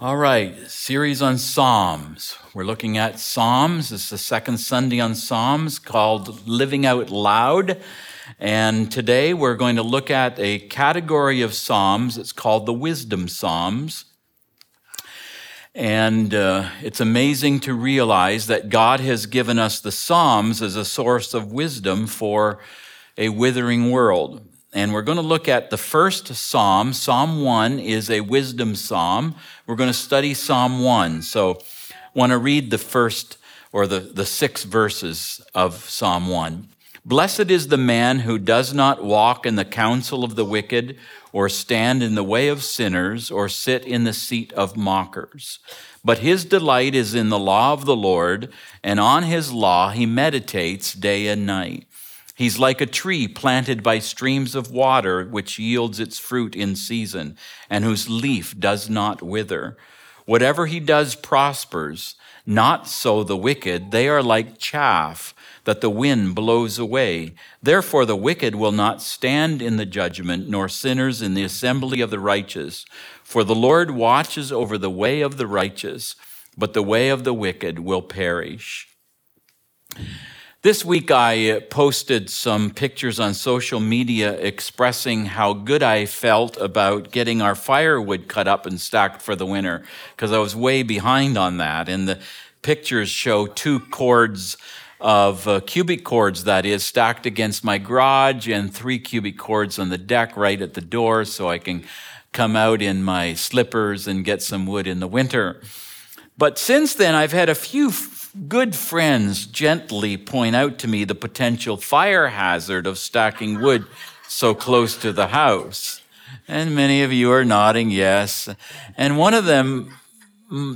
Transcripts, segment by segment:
All right, series on Psalms. We're looking at Psalms. It's the second Sunday on Psalms called Living Out Loud. And today we're going to look at a category of Psalms. It's called the Wisdom Psalms. And uh, it's amazing to realize that God has given us the Psalms as a source of wisdom for a withering world. And we're going to look at the first psalm. Psalm 1 is a wisdom psalm. We're going to study Psalm 1. So I want to read the first or the, the six verses of Psalm 1. Blessed is the man who does not walk in the counsel of the wicked, or stand in the way of sinners, or sit in the seat of mockers. But his delight is in the law of the Lord, and on his law he meditates day and night. He's like a tree planted by streams of water, which yields its fruit in season, and whose leaf does not wither. Whatever he does prospers. Not so the wicked. They are like chaff that the wind blows away. Therefore, the wicked will not stand in the judgment, nor sinners in the assembly of the righteous. For the Lord watches over the way of the righteous, but the way of the wicked will perish. This week, I uh, posted some pictures on social media expressing how good I felt about getting our firewood cut up and stacked for the winter, because I was way behind on that. And the pictures show two cords of uh, cubic cords, that is, stacked against my garage, and three cubic cords on the deck right at the door so I can come out in my slippers and get some wood in the winter. But since then, I've had a few good friends gently point out to me the potential fire hazard of stacking wood so close to the house. And many of you are nodding yes. And one of them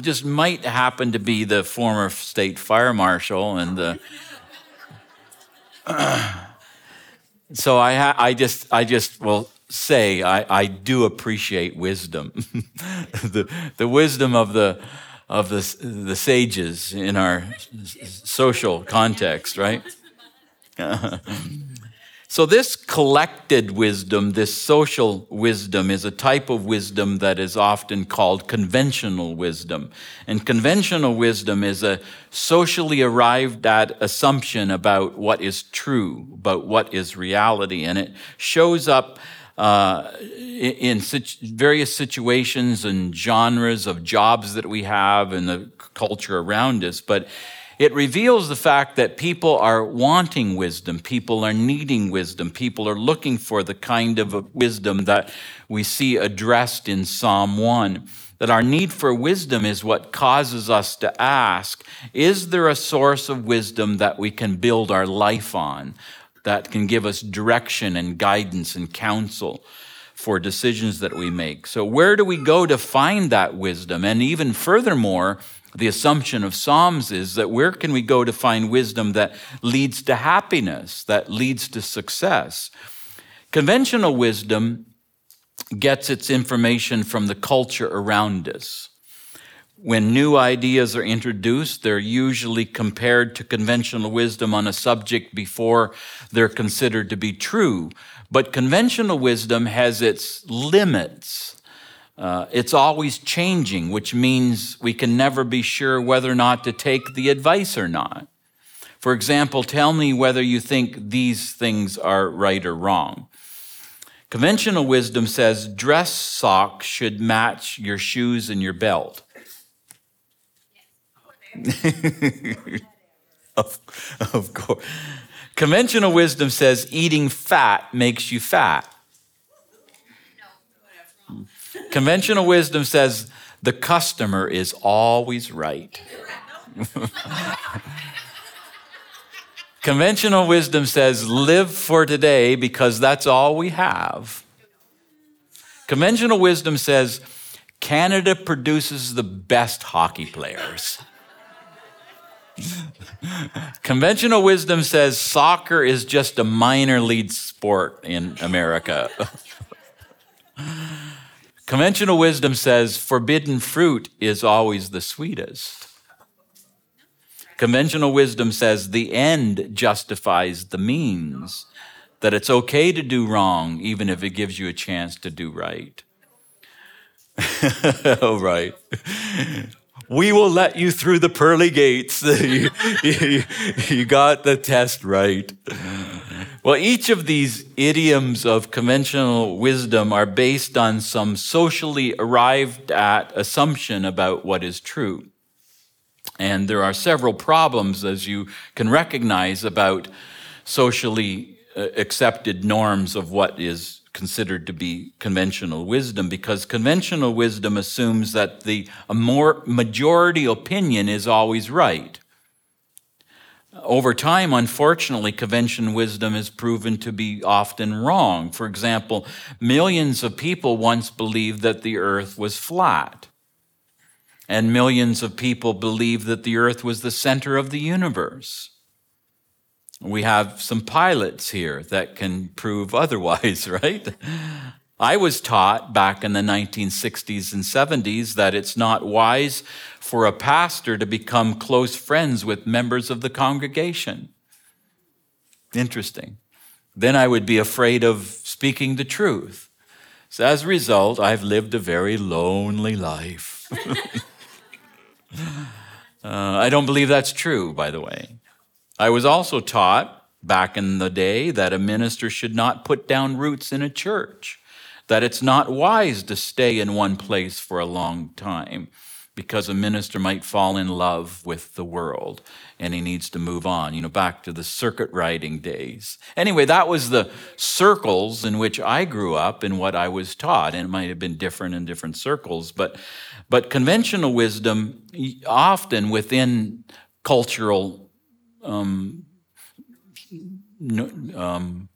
just might happen to be the former state fire marshal and the so I, ha- I just I just will say I, I do appreciate wisdom, the the wisdom of the of the, the sages in our social context, right? so, this collected wisdom, this social wisdom, is a type of wisdom that is often called conventional wisdom. And conventional wisdom is a socially arrived at assumption about what is true, about what is reality. And it shows up uh, in various situations and genres of jobs that we have and the culture around us. But it reveals the fact that people are wanting wisdom, people are needing wisdom, people are looking for the kind of wisdom that we see addressed in Psalm 1. That our need for wisdom is what causes us to ask Is there a source of wisdom that we can build our life on? That can give us direction and guidance and counsel for decisions that we make. So, where do we go to find that wisdom? And even furthermore, the assumption of Psalms is that where can we go to find wisdom that leads to happiness, that leads to success? Conventional wisdom gets its information from the culture around us. When new ideas are introduced, they're usually compared to conventional wisdom on a subject before they're considered to be true. But conventional wisdom has its limits. Uh, it's always changing, which means we can never be sure whether or not to take the advice or not. For example, tell me whether you think these things are right or wrong. Conventional wisdom says dress socks should match your shoes and your belt. of, of course. Conventional wisdom says eating fat makes you fat. Conventional wisdom says the customer is always right. Conventional wisdom says live for today because that's all we have. Conventional wisdom says Canada produces the best hockey players. Conventional wisdom says soccer is just a minor league sport in America. Conventional wisdom says forbidden fruit is always the sweetest. Conventional wisdom says the end justifies the means, that it's okay to do wrong even if it gives you a chance to do right. oh, right. We will let you through the pearly gates. you, you, you got the test right. Well, each of these idioms of conventional wisdom are based on some socially arrived at assumption about what is true. And there are several problems, as you can recognize, about socially uh, accepted norms of what is considered to be conventional wisdom, because conventional wisdom assumes that the more majority opinion is always right. Over time, unfortunately, conventional wisdom is proven to be often wrong. For example, millions of people once believed that the earth was flat and millions of people believed that the earth was the center of the universe. We have some pilots here that can prove otherwise, right? I was taught back in the 1960s and 70s that it's not wise for a pastor to become close friends with members of the congregation. Interesting. Then I would be afraid of speaking the truth. So as a result, I've lived a very lonely life. Uh, I don't believe that's true, by the way. I was also taught back in the day that a minister should not put down roots in a church, that it's not wise to stay in one place for a long time because a minister might fall in love with the world and he needs to move on, you know, back to the circuit riding days. Anyway, that was the circles in which I grew up and what I was taught. And it might have been different in different circles, but, but conventional wisdom, often within cultural um, um,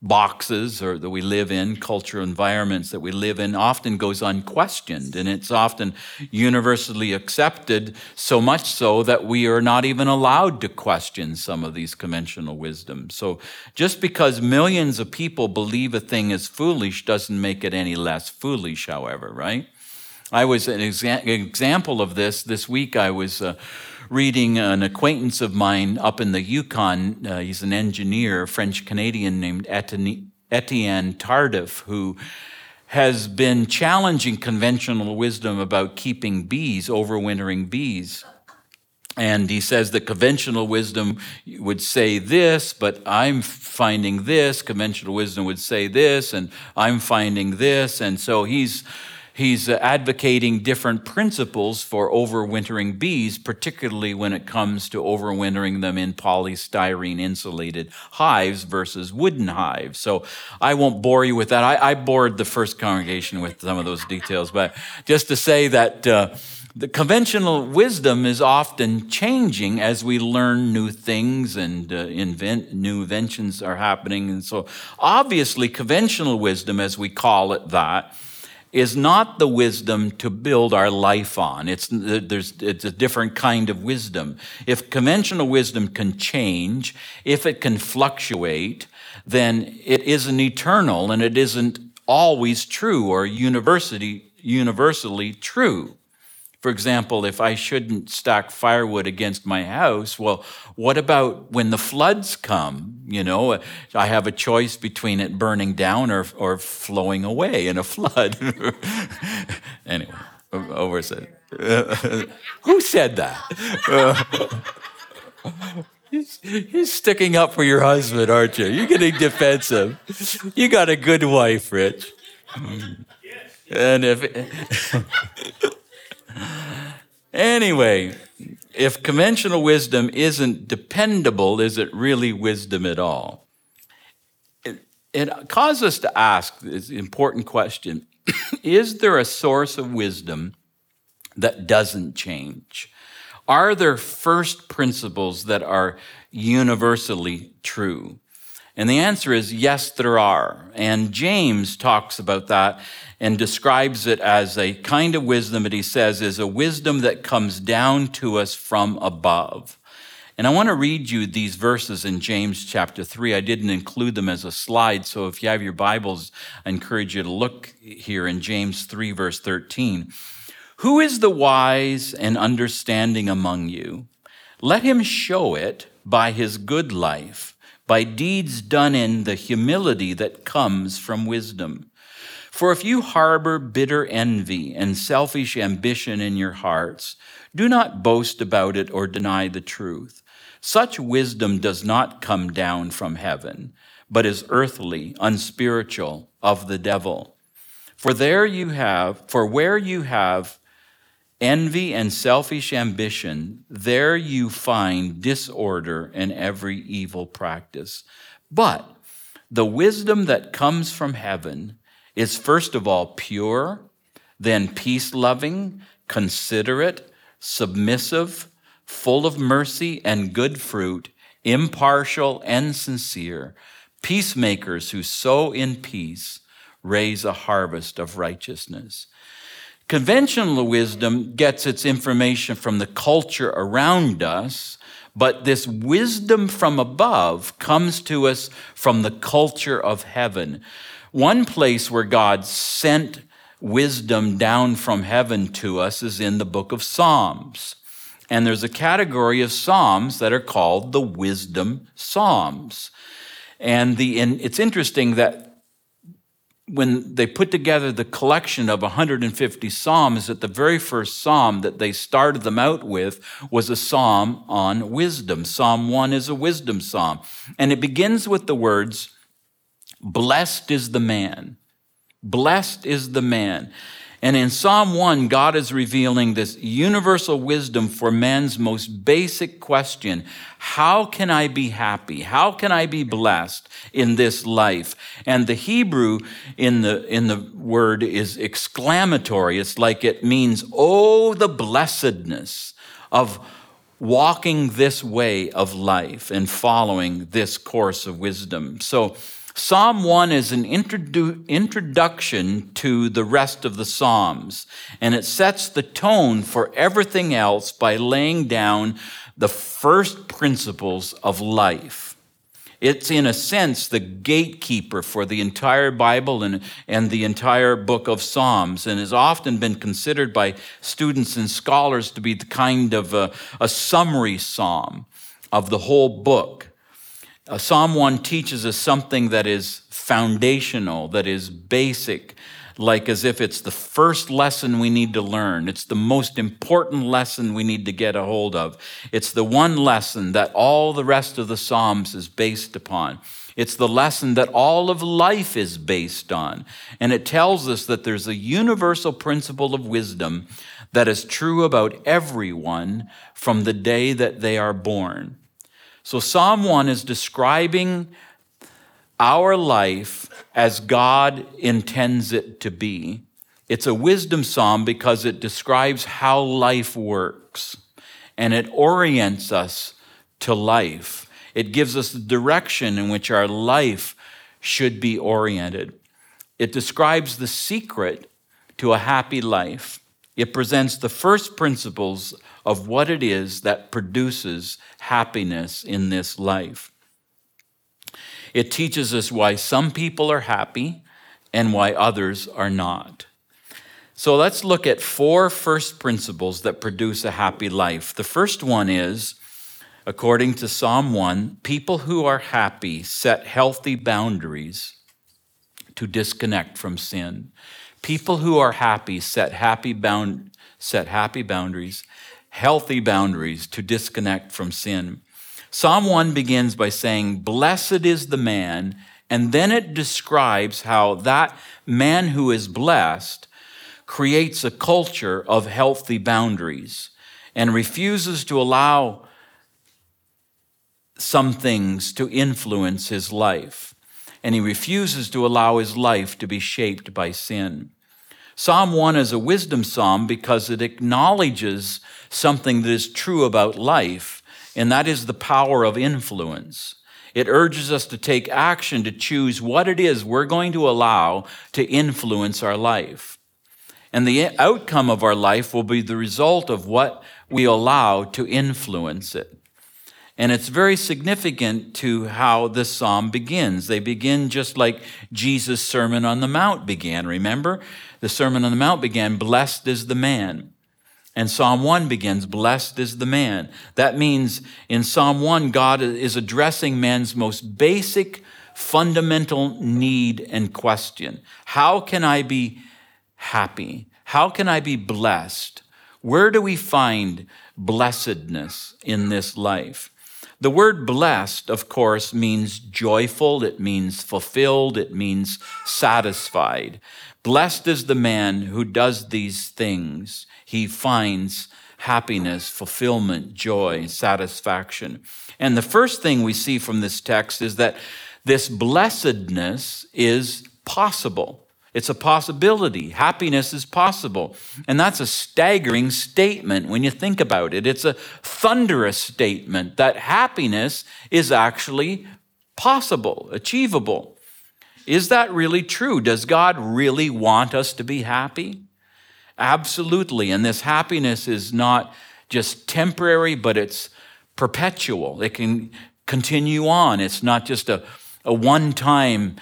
boxes or that we live in, cultural environments that we live in, often goes unquestioned. And it's often universally accepted, so much so that we are not even allowed to question some of these conventional wisdom. So just because millions of people believe a thing is foolish doesn't make it any less foolish, however, right? I was an exa- example of this. This week I was. Uh, reading an acquaintance of mine up in the Yukon. Uh, he's an engineer, French Canadian named Etienne Tardif, who has been challenging conventional wisdom about keeping bees, overwintering bees. And he says that conventional wisdom would say this, but I'm finding this. Conventional wisdom would say this, and I'm finding this. And so he's he's advocating different principles for overwintering bees, particularly when it comes to overwintering them in polystyrene insulated hives versus wooden hives. So I won't bore you with that. I, I bored the first congregation with some of those details, but just to say that. Uh, the conventional wisdom is often changing as we learn new things and uh, invent new inventions are happening and so obviously conventional wisdom as we call it that is not the wisdom to build our life on. It's, there's, it's a different kind of wisdom. If conventional wisdom can change, if it can fluctuate, then it isn't eternal and it isn't always true or universally, universally true. For example, if I shouldn't stack firewood against my house, well, what about when the floods come? You know, I have a choice between it burning down or, or flowing away in a flood. anyway, over said. who said that? He's, sticking up for your husband, aren't you? You're getting defensive. You got a good wife, Rich. And if Anyway, if conventional wisdom isn't dependable, is it really wisdom at all? It, it causes us to ask this important question Is there a source of wisdom that doesn't change? Are there first principles that are universally true? And the answer is yes, there are. And James talks about that and describes it as a kind of wisdom that he says is a wisdom that comes down to us from above. And I want to read you these verses in James chapter 3. I didn't include them as a slide, so if you have your Bibles, I encourage you to look here in James 3, verse 13. Who is the wise and understanding among you? Let him show it by his good life by deeds done in the humility that comes from wisdom. For if you harbor bitter envy and selfish ambition in your hearts, do not boast about it or deny the truth. Such wisdom does not come down from heaven, but is earthly, unspiritual, of the devil. For there you have, for where you have envy and selfish ambition, there you find disorder and every evil practice. But the wisdom that comes from heaven is first of all pure, then peace loving, considerate, submissive, full of mercy and good fruit, impartial and sincere, peacemakers who sow in peace raise a harvest of righteousness. Conventional wisdom gets its information from the culture around us, but this wisdom from above comes to us from the culture of heaven. One place where God sent wisdom down from heaven to us is in the book of Psalms. And there's a category of Psalms that are called the wisdom Psalms. And the, and it's interesting that when they put together the collection of 150 psalms that the very first psalm that they started them out with was a psalm on wisdom. Psalm 1 is a wisdom psalm. And it begins with the words blessed is the man. Blessed is the man and in Psalm 1, God is revealing this universal wisdom for man's most basic question How can I be happy? How can I be blessed in this life? And the Hebrew in the, in the word is exclamatory. It's like it means, Oh, the blessedness of walking this way of life and following this course of wisdom. So, Psalm 1 is an introdu- introduction to the rest of the Psalms, and it sets the tone for everything else by laying down the first principles of life. It's, in a sense, the gatekeeper for the entire Bible and, and the entire book of Psalms, and has often been considered by students and scholars to be the kind of a, a summary psalm of the whole book. Uh, Psalm 1 teaches us something that is foundational, that is basic, like as if it's the first lesson we need to learn. It's the most important lesson we need to get a hold of. It's the one lesson that all the rest of the Psalms is based upon. It's the lesson that all of life is based on. And it tells us that there's a universal principle of wisdom that is true about everyone from the day that they are born. So, Psalm 1 is describing our life as God intends it to be. It's a wisdom psalm because it describes how life works and it orients us to life. It gives us the direction in which our life should be oriented. It describes the secret to a happy life. It presents the first principles of what it is that produces happiness in this life. It teaches us why some people are happy and why others are not. So let's look at four first principles that produce a happy life. The first one is, according to Psalm 1, people who are happy set healthy boundaries to disconnect from sin. People who are happy set happy bound, set happy boundaries healthy boundaries to disconnect from sin. Psalm 1 begins by saying, Blessed is the man, and then it describes how that man who is blessed creates a culture of healthy boundaries and refuses to allow some things to influence his life. And he refuses to allow his life to be shaped by sin. Psalm 1 is a wisdom psalm because it acknowledges something that is true about life, and that is the power of influence. It urges us to take action to choose what it is we're going to allow to influence our life. And the outcome of our life will be the result of what we allow to influence it. And it's very significant to how this psalm begins. They begin just like Jesus' Sermon on the Mount began. Remember? The Sermon on the Mount began, Blessed is the man. And Psalm 1 begins, Blessed is the man. That means in Psalm 1, God is addressing man's most basic fundamental need and question. How can I be happy? How can I be blessed? Where do we find blessedness in this life? The word blessed, of course, means joyful, it means fulfilled, it means satisfied. Blessed is the man who does these things. He finds happiness, fulfillment, joy, satisfaction. And the first thing we see from this text is that this blessedness is possible. It's a possibility. Happiness is possible. And that's a staggering statement when you think about it. It's a thunderous statement that happiness is actually possible, achievable. Is that really true? Does God really want us to be happy? Absolutely. And this happiness is not just temporary, but it's perpetual. It can continue on. It's not just a, a one time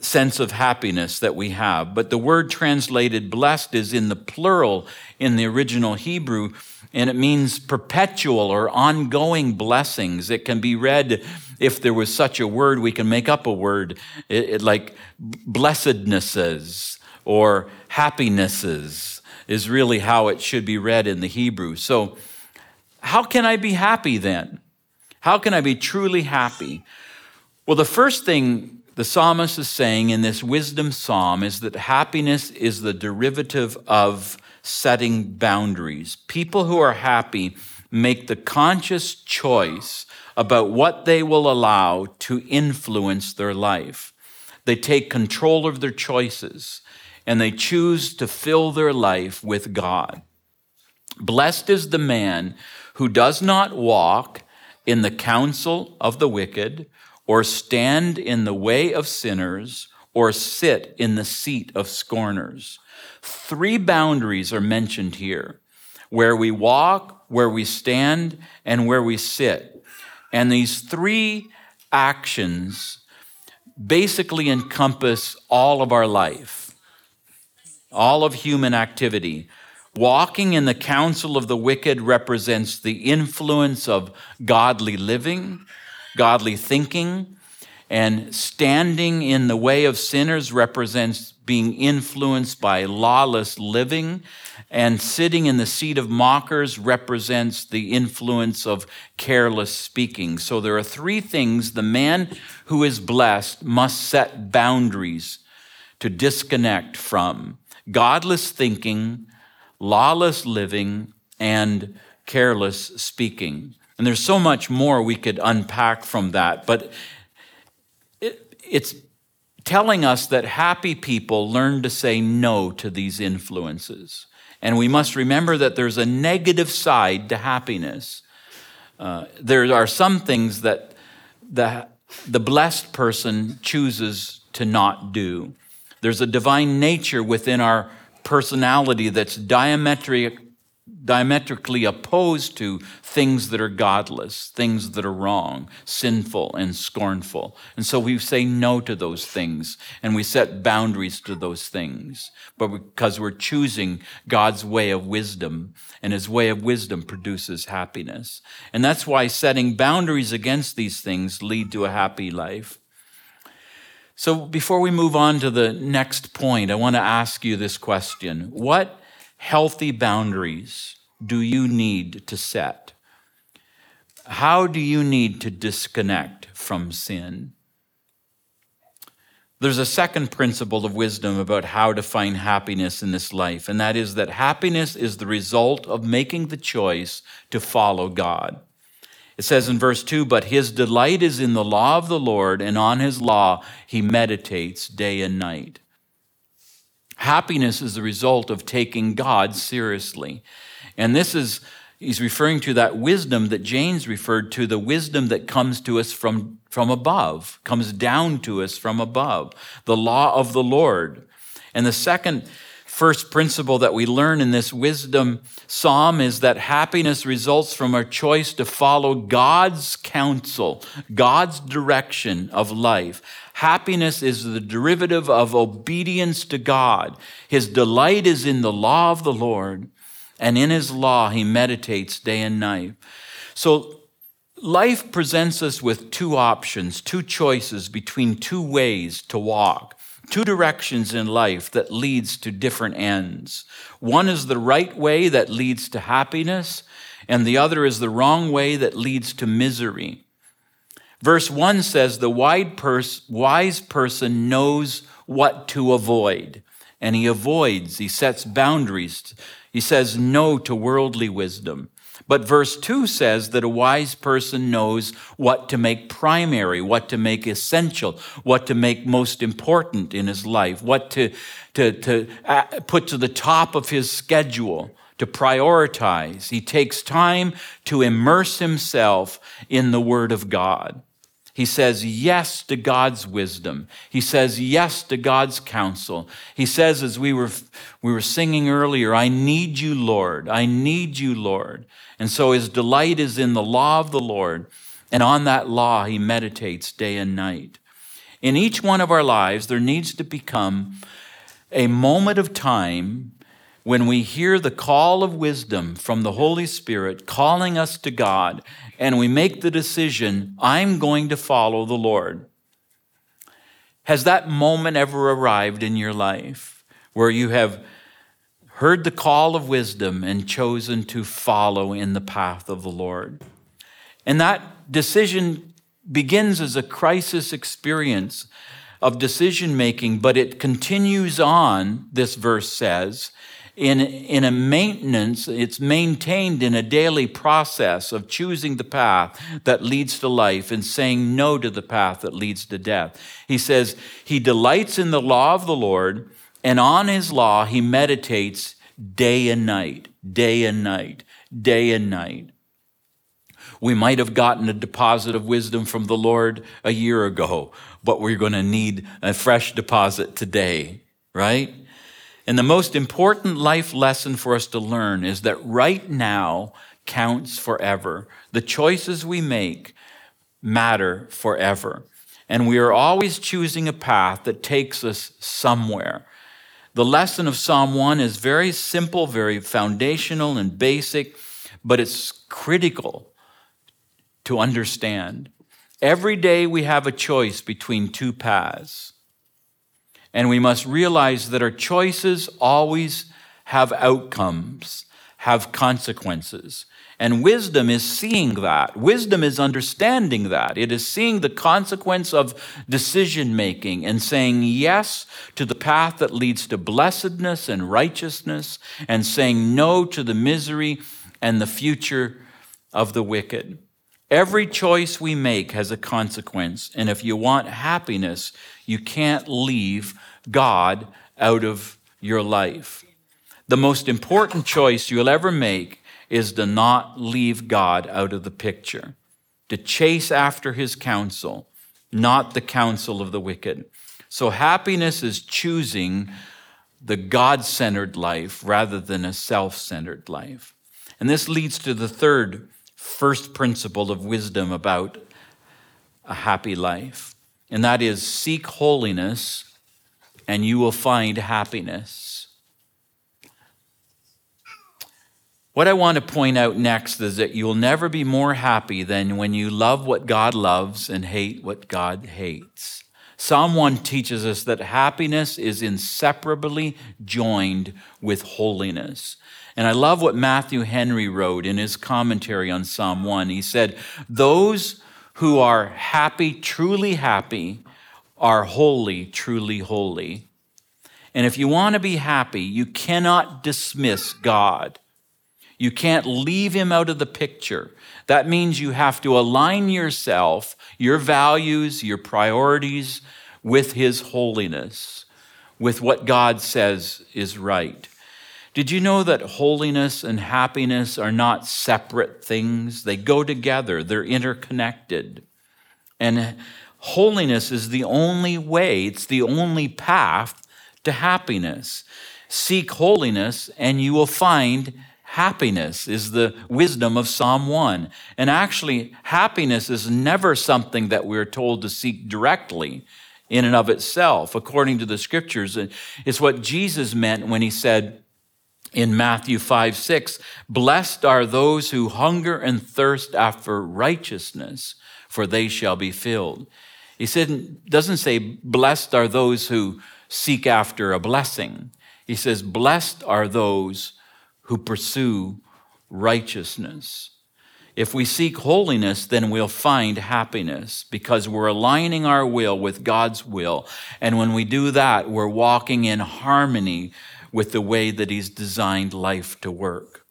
sense of happiness that we have. But the word translated blessed is in the plural in the original Hebrew, and it means perpetual or ongoing blessings. It can be read, if there was such a word, we can make up a word, it, it, like blessednesses or happinesses is really how it should be read in the Hebrew. So, how can I be happy then? How can I be truly happy? Well, the first thing the psalmist is saying in this wisdom psalm is that happiness is the derivative of setting boundaries. People who are happy make the conscious choice about what they will allow to influence their life. They take control of their choices and they choose to fill their life with God. Blessed is the man who does not walk in the counsel of the wicked or stand in the way of sinners, or sit in the seat of scorners. Three boundaries are mentioned here where we walk, where we stand, and where we sit. And these three actions basically encompass all of our life, all of human activity. Walking in the counsel of the wicked represents the influence of godly living godly thinking. And standing in the way of sinners represents being influenced by lawless living. And sitting in the seat of mockers represents the influence of careless speaking. So there are three things the man who is blessed must set boundaries to disconnect from godless thinking, lawless living, and careless speaking. And there's so much more we could unpack from that, but it, it's telling us that happy people learn to say no to these influences. And we must remember that there's a negative side to happiness. Uh, there are some things that the, the blessed person chooses to not do. There's a divine nature within our personality that's diametric, diametrically opposed to things that are godless, things that are wrong, sinful, and scornful. And so we say no to those things and we set boundaries to those things. But because we're choosing God's way of wisdom, and his way of wisdom produces happiness. And that's why setting boundaries against these things lead to a happy life. So before we move on to the next point, I want to ask you this question. What healthy boundaries do you need to set? How do you need to disconnect from sin? There's a second principle of wisdom about how to find happiness in this life, and that is that happiness is the result of making the choice to follow God. It says in verse 2 But his delight is in the law of the Lord, and on his law he meditates day and night. Happiness is the result of taking God seriously. And this is, he's referring to that wisdom that James referred to, the wisdom that comes to us from, from above, comes down to us from above, the law of the Lord. And the second first principle that we learn in this wisdom psalm is that happiness results from our choice to follow God's counsel, God's direction of life. Happiness is the derivative of obedience to God. His delight is in the law of the Lord, and in his law he meditates day and night. So Life presents us with two options, two choices between two ways to walk, two directions in life that leads to different ends. One is the right way that leads to happiness, and the other is the wrong way that leads to misery. Verse 1 says, The wise person knows what to avoid, and he avoids, he sets boundaries. He says no to worldly wisdom. But verse 2 says that a wise person knows what to make primary, what to make essential, what to make most important in his life, what to, to, to uh, put to the top of his schedule, to prioritize. He takes time to immerse himself in the Word of God. He says yes to God's wisdom. He says yes to God's counsel. He says, as we were, we were singing earlier, I need you, Lord. I need you, Lord. And so his delight is in the law of the Lord. And on that law, he meditates day and night. In each one of our lives, there needs to become a moment of time when we hear the call of wisdom from the Holy Spirit calling us to God, and we make the decision, I'm going to follow the Lord. Has that moment ever arrived in your life where you have heard the call of wisdom and chosen to follow in the path of the Lord? And that decision begins as a crisis experience of decision making, but it continues on, this verse says, in, in a maintenance, it's maintained in a daily process of choosing the path that leads to life and saying no to the path that leads to death. He says, He delights in the law of the Lord, and on His law he meditates day and night, day and night, day and night. We might have gotten a deposit of wisdom from the Lord a year ago, but we're going to need a fresh deposit today, right? And the most important life lesson for us to learn is that right now counts forever. The choices we make matter forever. And we are always choosing a path that takes us somewhere. The lesson of Psalm 1 is very simple, very foundational and basic, but it's critical to understand. Every day we have a choice between two paths. And we must realize that our choices always have outcomes, have consequences. And wisdom is seeing that. Wisdom is understanding that. It is seeing the consequence of decision making and saying yes to the path that leads to blessedness and righteousness and saying no to the misery and the future of the wicked. Every choice we make has a consequence. And if you want happiness, you can't leave God out of your life. The most important choice you'll ever make is to not leave God out of the picture, to chase after his counsel, not the counsel of the wicked. So happiness is choosing the God centered life rather than a self centered life. And this leads to the third first principle of wisdom about a happy life, and that is seek holiness and you will find happiness. What I want to point out next is that you'll never be more happy than when you love what God loves and hate what God hates. Psalm 1 teaches us that happiness is inseparably joined with holiness. And I love what Matthew Henry wrote in his commentary on Psalm 1. He said, Those who are happy, truly happy, are holy, truly holy. And if you want to be happy, you cannot dismiss God. You can't leave him out of the picture. That means you have to align yourself, your values, your priorities with his holiness, with what God says is right. Did you know that holiness and happiness are not separate things? They go together, they're interconnected. And Holiness is the only way, it's the only path to happiness. Seek holiness and you will find happiness, is the wisdom of Psalm 1. And actually, happiness is never something that we're told to seek directly in and of itself. According to the scriptures, it's what Jesus meant when he said, in Matthew 5 6, blessed are those who hunger and thirst after righteousness, for they shall be filled. He said, doesn't say, blessed are those who seek after a blessing. He says, blessed are those who pursue righteousness. If we seek holiness, then we'll find happiness because we're aligning our will with God's will. And when we do that, we're walking in harmony with the way that He's designed life to work.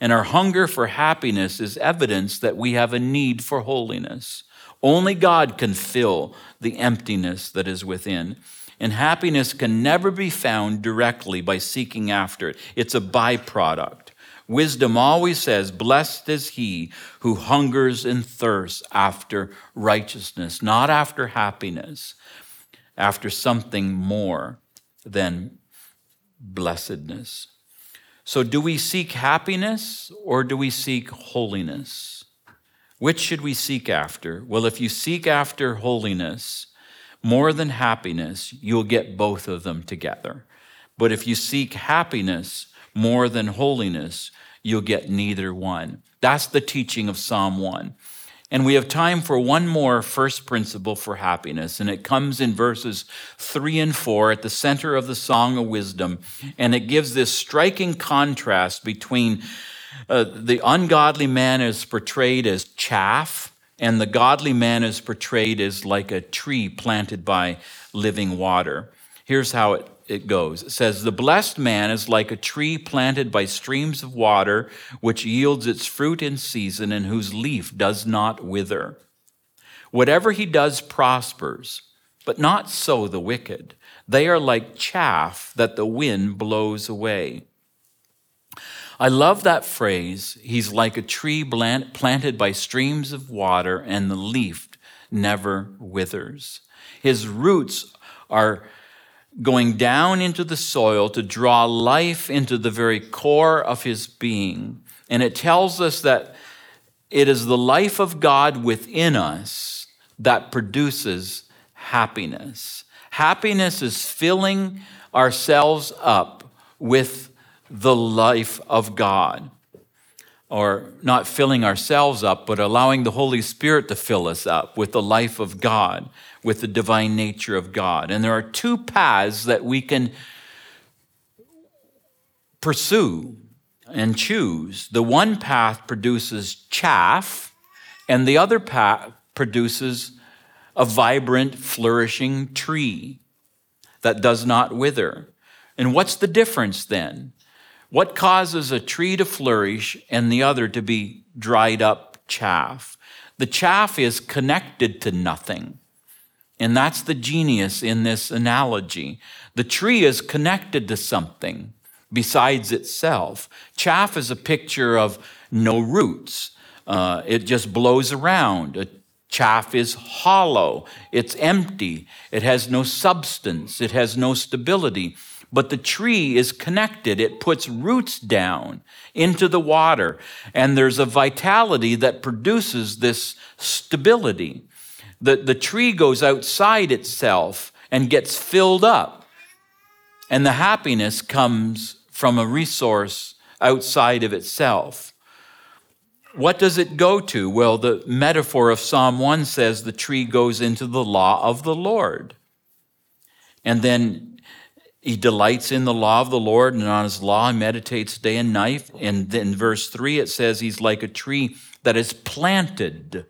And our hunger for happiness is evidence that we have a need for holiness. Only God can fill the emptiness that is within. And happiness can never be found directly by seeking after it, it's a byproduct. Wisdom always says, Blessed is he who hungers and thirsts after righteousness, not after happiness, after something more than blessedness. So, do we seek happiness or do we seek holiness? Which should we seek after? Well, if you seek after holiness more than happiness, you'll get both of them together. But if you seek happiness more than holiness, you'll get neither one. That's the teaching of Psalm 1. And we have time for one more first principle for happiness, and it comes in verses three and four at the center of the Song of Wisdom. And it gives this striking contrast between uh, the ungodly man is portrayed as chaff, and the godly man is portrayed as like a tree planted by living water. Here's how it it goes. It says, The blessed man is like a tree planted by streams of water, which yields its fruit in season and whose leaf does not wither. Whatever he does prospers, but not so the wicked. They are like chaff that the wind blows away. I love that phrase. He's like a tree planted by streams of water, and the leaf never withers. His roots are going down into the soil to draw life into the very core of his being. And it tells us that it is the life of God within us that produces happiness. Happiness is filling ourselves up with the life of God. Or not filling ourselves up, but allowing the Holy Spirit to fill us up with the life of God with the divine nature of God. And there are two paths that we can pursue and choose. The one path produces chaff, and the other path produces a vibrant, flourishing tree that does not wither. And what's the difference then? What causes a tree to flourish and the other to be dried up chaff? The chaff is connected to nothing. And that's the genius in this analogy. The tree is connected to something besides itself. Chaff is a picture of no roots, uh, it just blows around. A chaff is hollow, it's empty, it has no substance, it has no stability. But the tree is connected. It puts roots down into the water, and there's a vitality that produces this stability the, the tree goes outside itself and gets filled up. And the happiness comes from a resource outside of itself. What does it go to? Well, the metaphor of Psalm 1 says the tree goes into the law of the Lord. And then he delights in the law of the Lord, and on his law he meditates day and night. And in verse 3 it says he's like a tree that is planted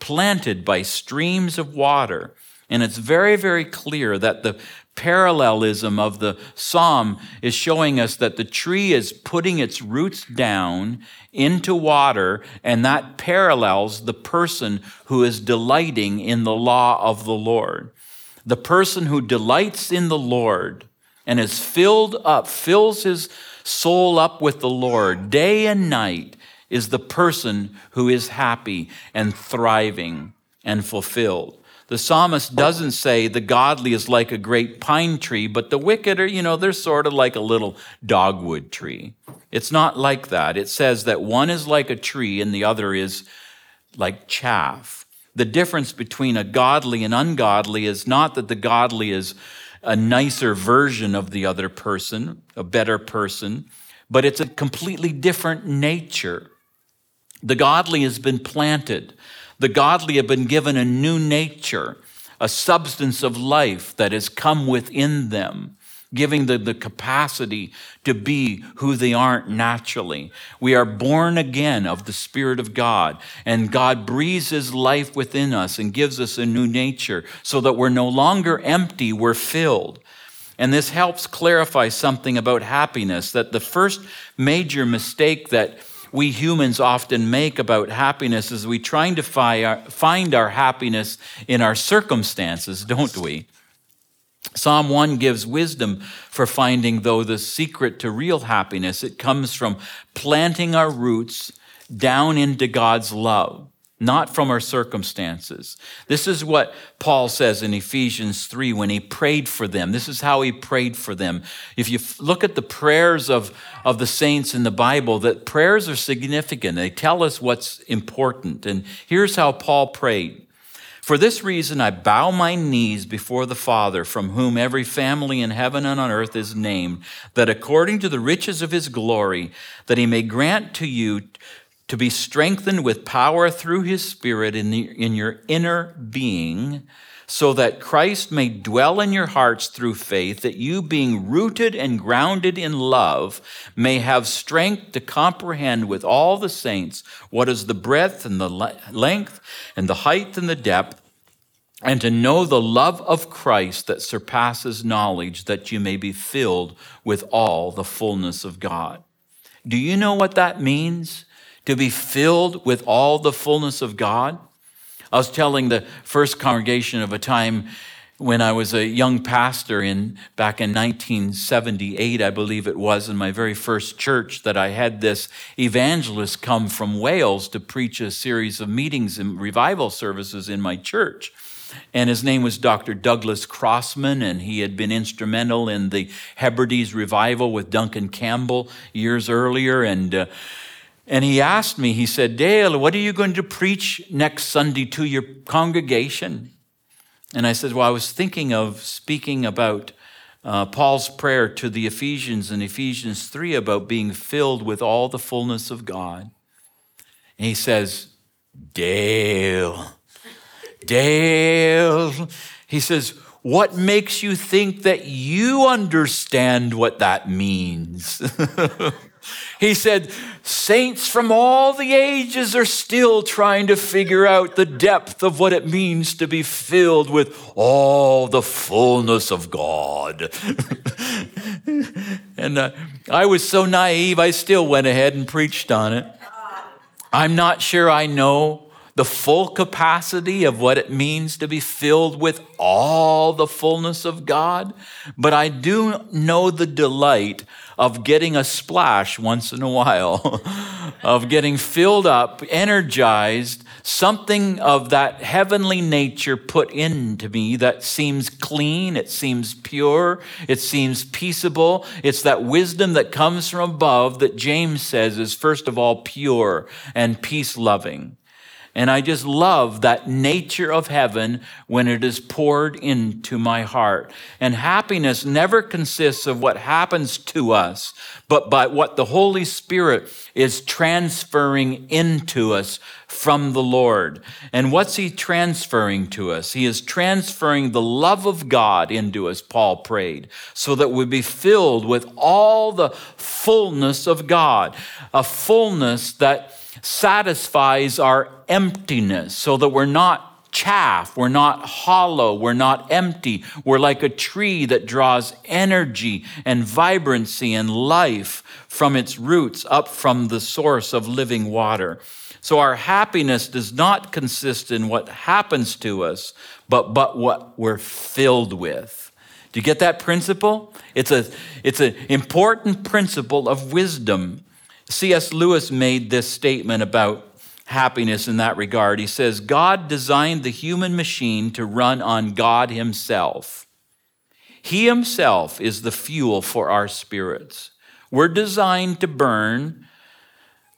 planted by streams of water. And it's very, very clear that the parallelism of the psalm is showing us that the tree is putting its roots down into water, and that parallels the person who is delighting in the law of the Lord. The person who delights in the Lord and is filled up, fills his soul up with the Lord day and night, is the person who is happy and thriving and fulfilled. The psalmist doesn't say the godly is like a great pine tree, but the wicked are, you know, they're sort of like a little dogwood tree. It's not like that. It says that one is like a tree and the other is like chaff. The difference between a godly and ungodly is not that the godly is a nicer version of the other person, a better person, but it's a completely different nature. The godly has been planted. The godly have been given a new nature, a substance of life that has come within them giving them the capacity to be who they aren't naturally. We are born again of the Spirit of God, and God breathes His life within us and gives us a new nature so that we're no longer empty, we're filled. And this helps clarify something about happiness that the first major mistake that we humans often make about happiness is we trying to find our happiness in our circumstances, don't we? Psalm 1 gives wisdom for finding, though, the secret to real happiness. It comes from planting our roots down into God's love, not from our circumstances. This is what Paul says in Ephesians 3 when he prayed for them. This is how he prayed for them. If you look at the prayers of, of the saints in the Bible, that prayers are significant. They tell us what's important. And here's how Paul prayed. For this reason, I bow my knees before the Father, from whom every family in heaven and on earth is named, that according to the riches of his glory, that he may grant to you to be strengthened with power through his Spirit in, the, in your inner being, so that Christ may dwell in your hearts through faith, that you, being rooted and grounded in love, may have strength to comprehend with all the saints what is the breadth and the length and the height and the depth, and to know the love of Christ that surpasses knowledge, that you may be filled with all the fullness of God. Do you know what that means? To be filled with all the fullness of God? I was telling the first congregation of a time when I was a young pastor in back in 1978, I believe it was, in my very first church, that I had this evangelist come from Wales to preach a series of meetings and revival services in my church. And his name was Dr. Douglas Crossman, and he had been instrumental in the Hebrides revival with Duncan Campbell years earlier. And uh, and he asked me, he said, Dale, what are you going to preach next Sunday to your congregation? And I said, Well, I was thinking of speaking about uh, Paul's prayer to the Ephesians in Ephesians 3 about being filled with all the fullness of God. And he says, Dale, Dale. He says, What makes you think that you understand what that means? He said, Saints from all the ages are still trying to figure out the depth of what it means to be filled with all the fullness of God. and uh, I was so naive, I still went ahead and preached on it. I'm not sure I know the full capacity of what it means to be filled with all the fullness of God, but I do know the delight of getting a splash once in a while, of getting filled up, energized, something of that heavenly nature put into me that seems clean, it seems pure, it seems peaceable. It's that wisdom that comes from above that James says is, first of all, pure and peace loving. And I just love that nature of heaven when it is poured into my heart. And happiness never consists of what happens to us, but by what the Holy Spirit is transferring into us from the Lord. And what's He transferring to us? He is transferring the love of God into us, Paul prayed, so that we'd be filled with all the fullness of God, a fullness that satisfies our emptiness so that we're not chaff, we're not hollow, we're not empty. We're like a tree that draws energy and vibrancy and life from its roots up from the source of living water. So our happiness does not consist in what happens to us, but, but what we're filled with. Do you get that principle? It's a it's an important principle of wisdom. C.S. Lewis made this statement about happiness in that regard. He says, God designed the human machine to run on God Himself. He Himself is the fuel for our spirits. We're designed to burn,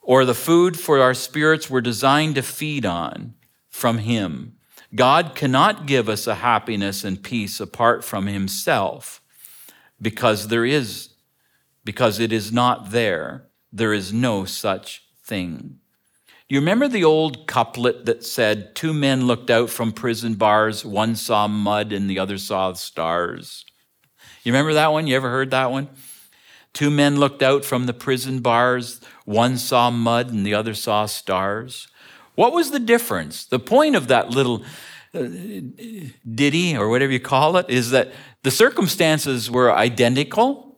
or the food for our spirits we're designed to feed on from Him. God cannot give us a happiness and peace apart from Himself because there is because it is not there. There is no such thing. You remember the old couplet that said, Two men looked out from prison bars, one saw mud and the other saw stars? You remember that one? You ever heard that one? Two men looked out from the prison bars, one saw mud and the other saw stars. What was the difference? The point of that little uh, ditty, or whatever you call it, is that the circumstances were identical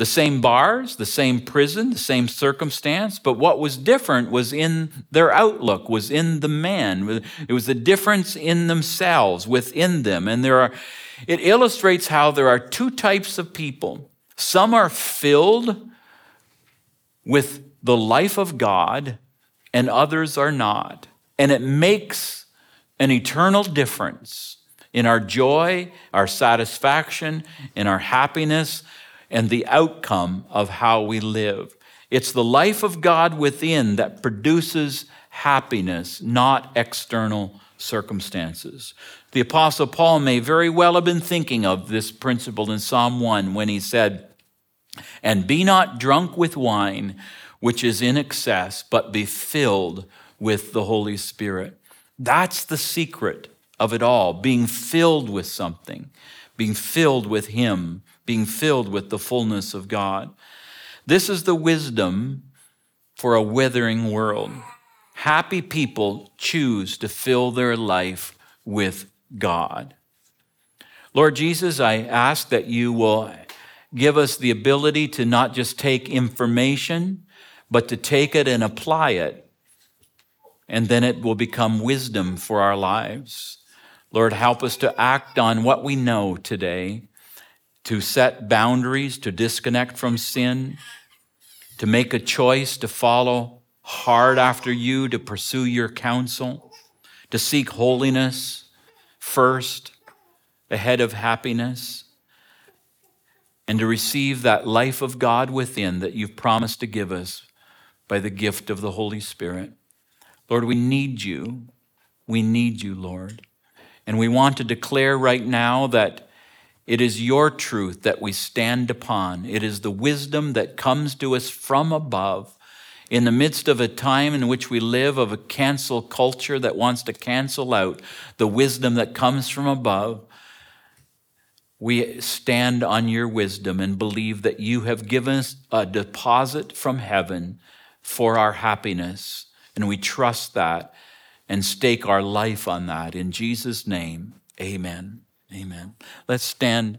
the same bars, the same prison, the same circumstance, but what was different was in their outlook, was in the man. It was the difference in themselves, within them. And there are, it illustrates how there are two types of people. Some are filled with the life of God, and others are not. And it makes an eternal difference in our joy, our satisfaction, in our happiness and the outcome of how we live. It's the life of God within that produces happiness, not external circumstances. The Apostle Paul may very well have been thinking of this principle in Psalm 1 when he said, And be not drunk with wine, which is in excess, but be filled with the Holy Spirit. That's the secret of it all, being filled with something, being filled with Him being filled with the fullness of God. This is the wisdom for a withering world. Happy people choose to fill their life with God. Lord Jesus, I ask that you will give us the ability to not just take information, but to take it and apply it. And then it will become wisdom for our lives. Lord, help us to act on what we know today to set boundaries, to disconnect from sin, to make a choice to follow hard after you, to pursue your counsel, to seek holiness first ahead of happiness, and to receive that life of God within that you've promised to give us by the gift of the Holy Spirit. Lord, we need you. We need you, Lord. And we want to declare right now that it is your truth that we stand upon. It is the wisdom that comes to us from above. In the midst of a time in which we live, of a cancel culture that wants to cancel out the wisdom that comes from above, we stand on your wisdom and believe that you have given us a deposit from heaven for our happiness. And we trust that and stake our life on that. In Jesus' name, amen. Amen. Let's stand.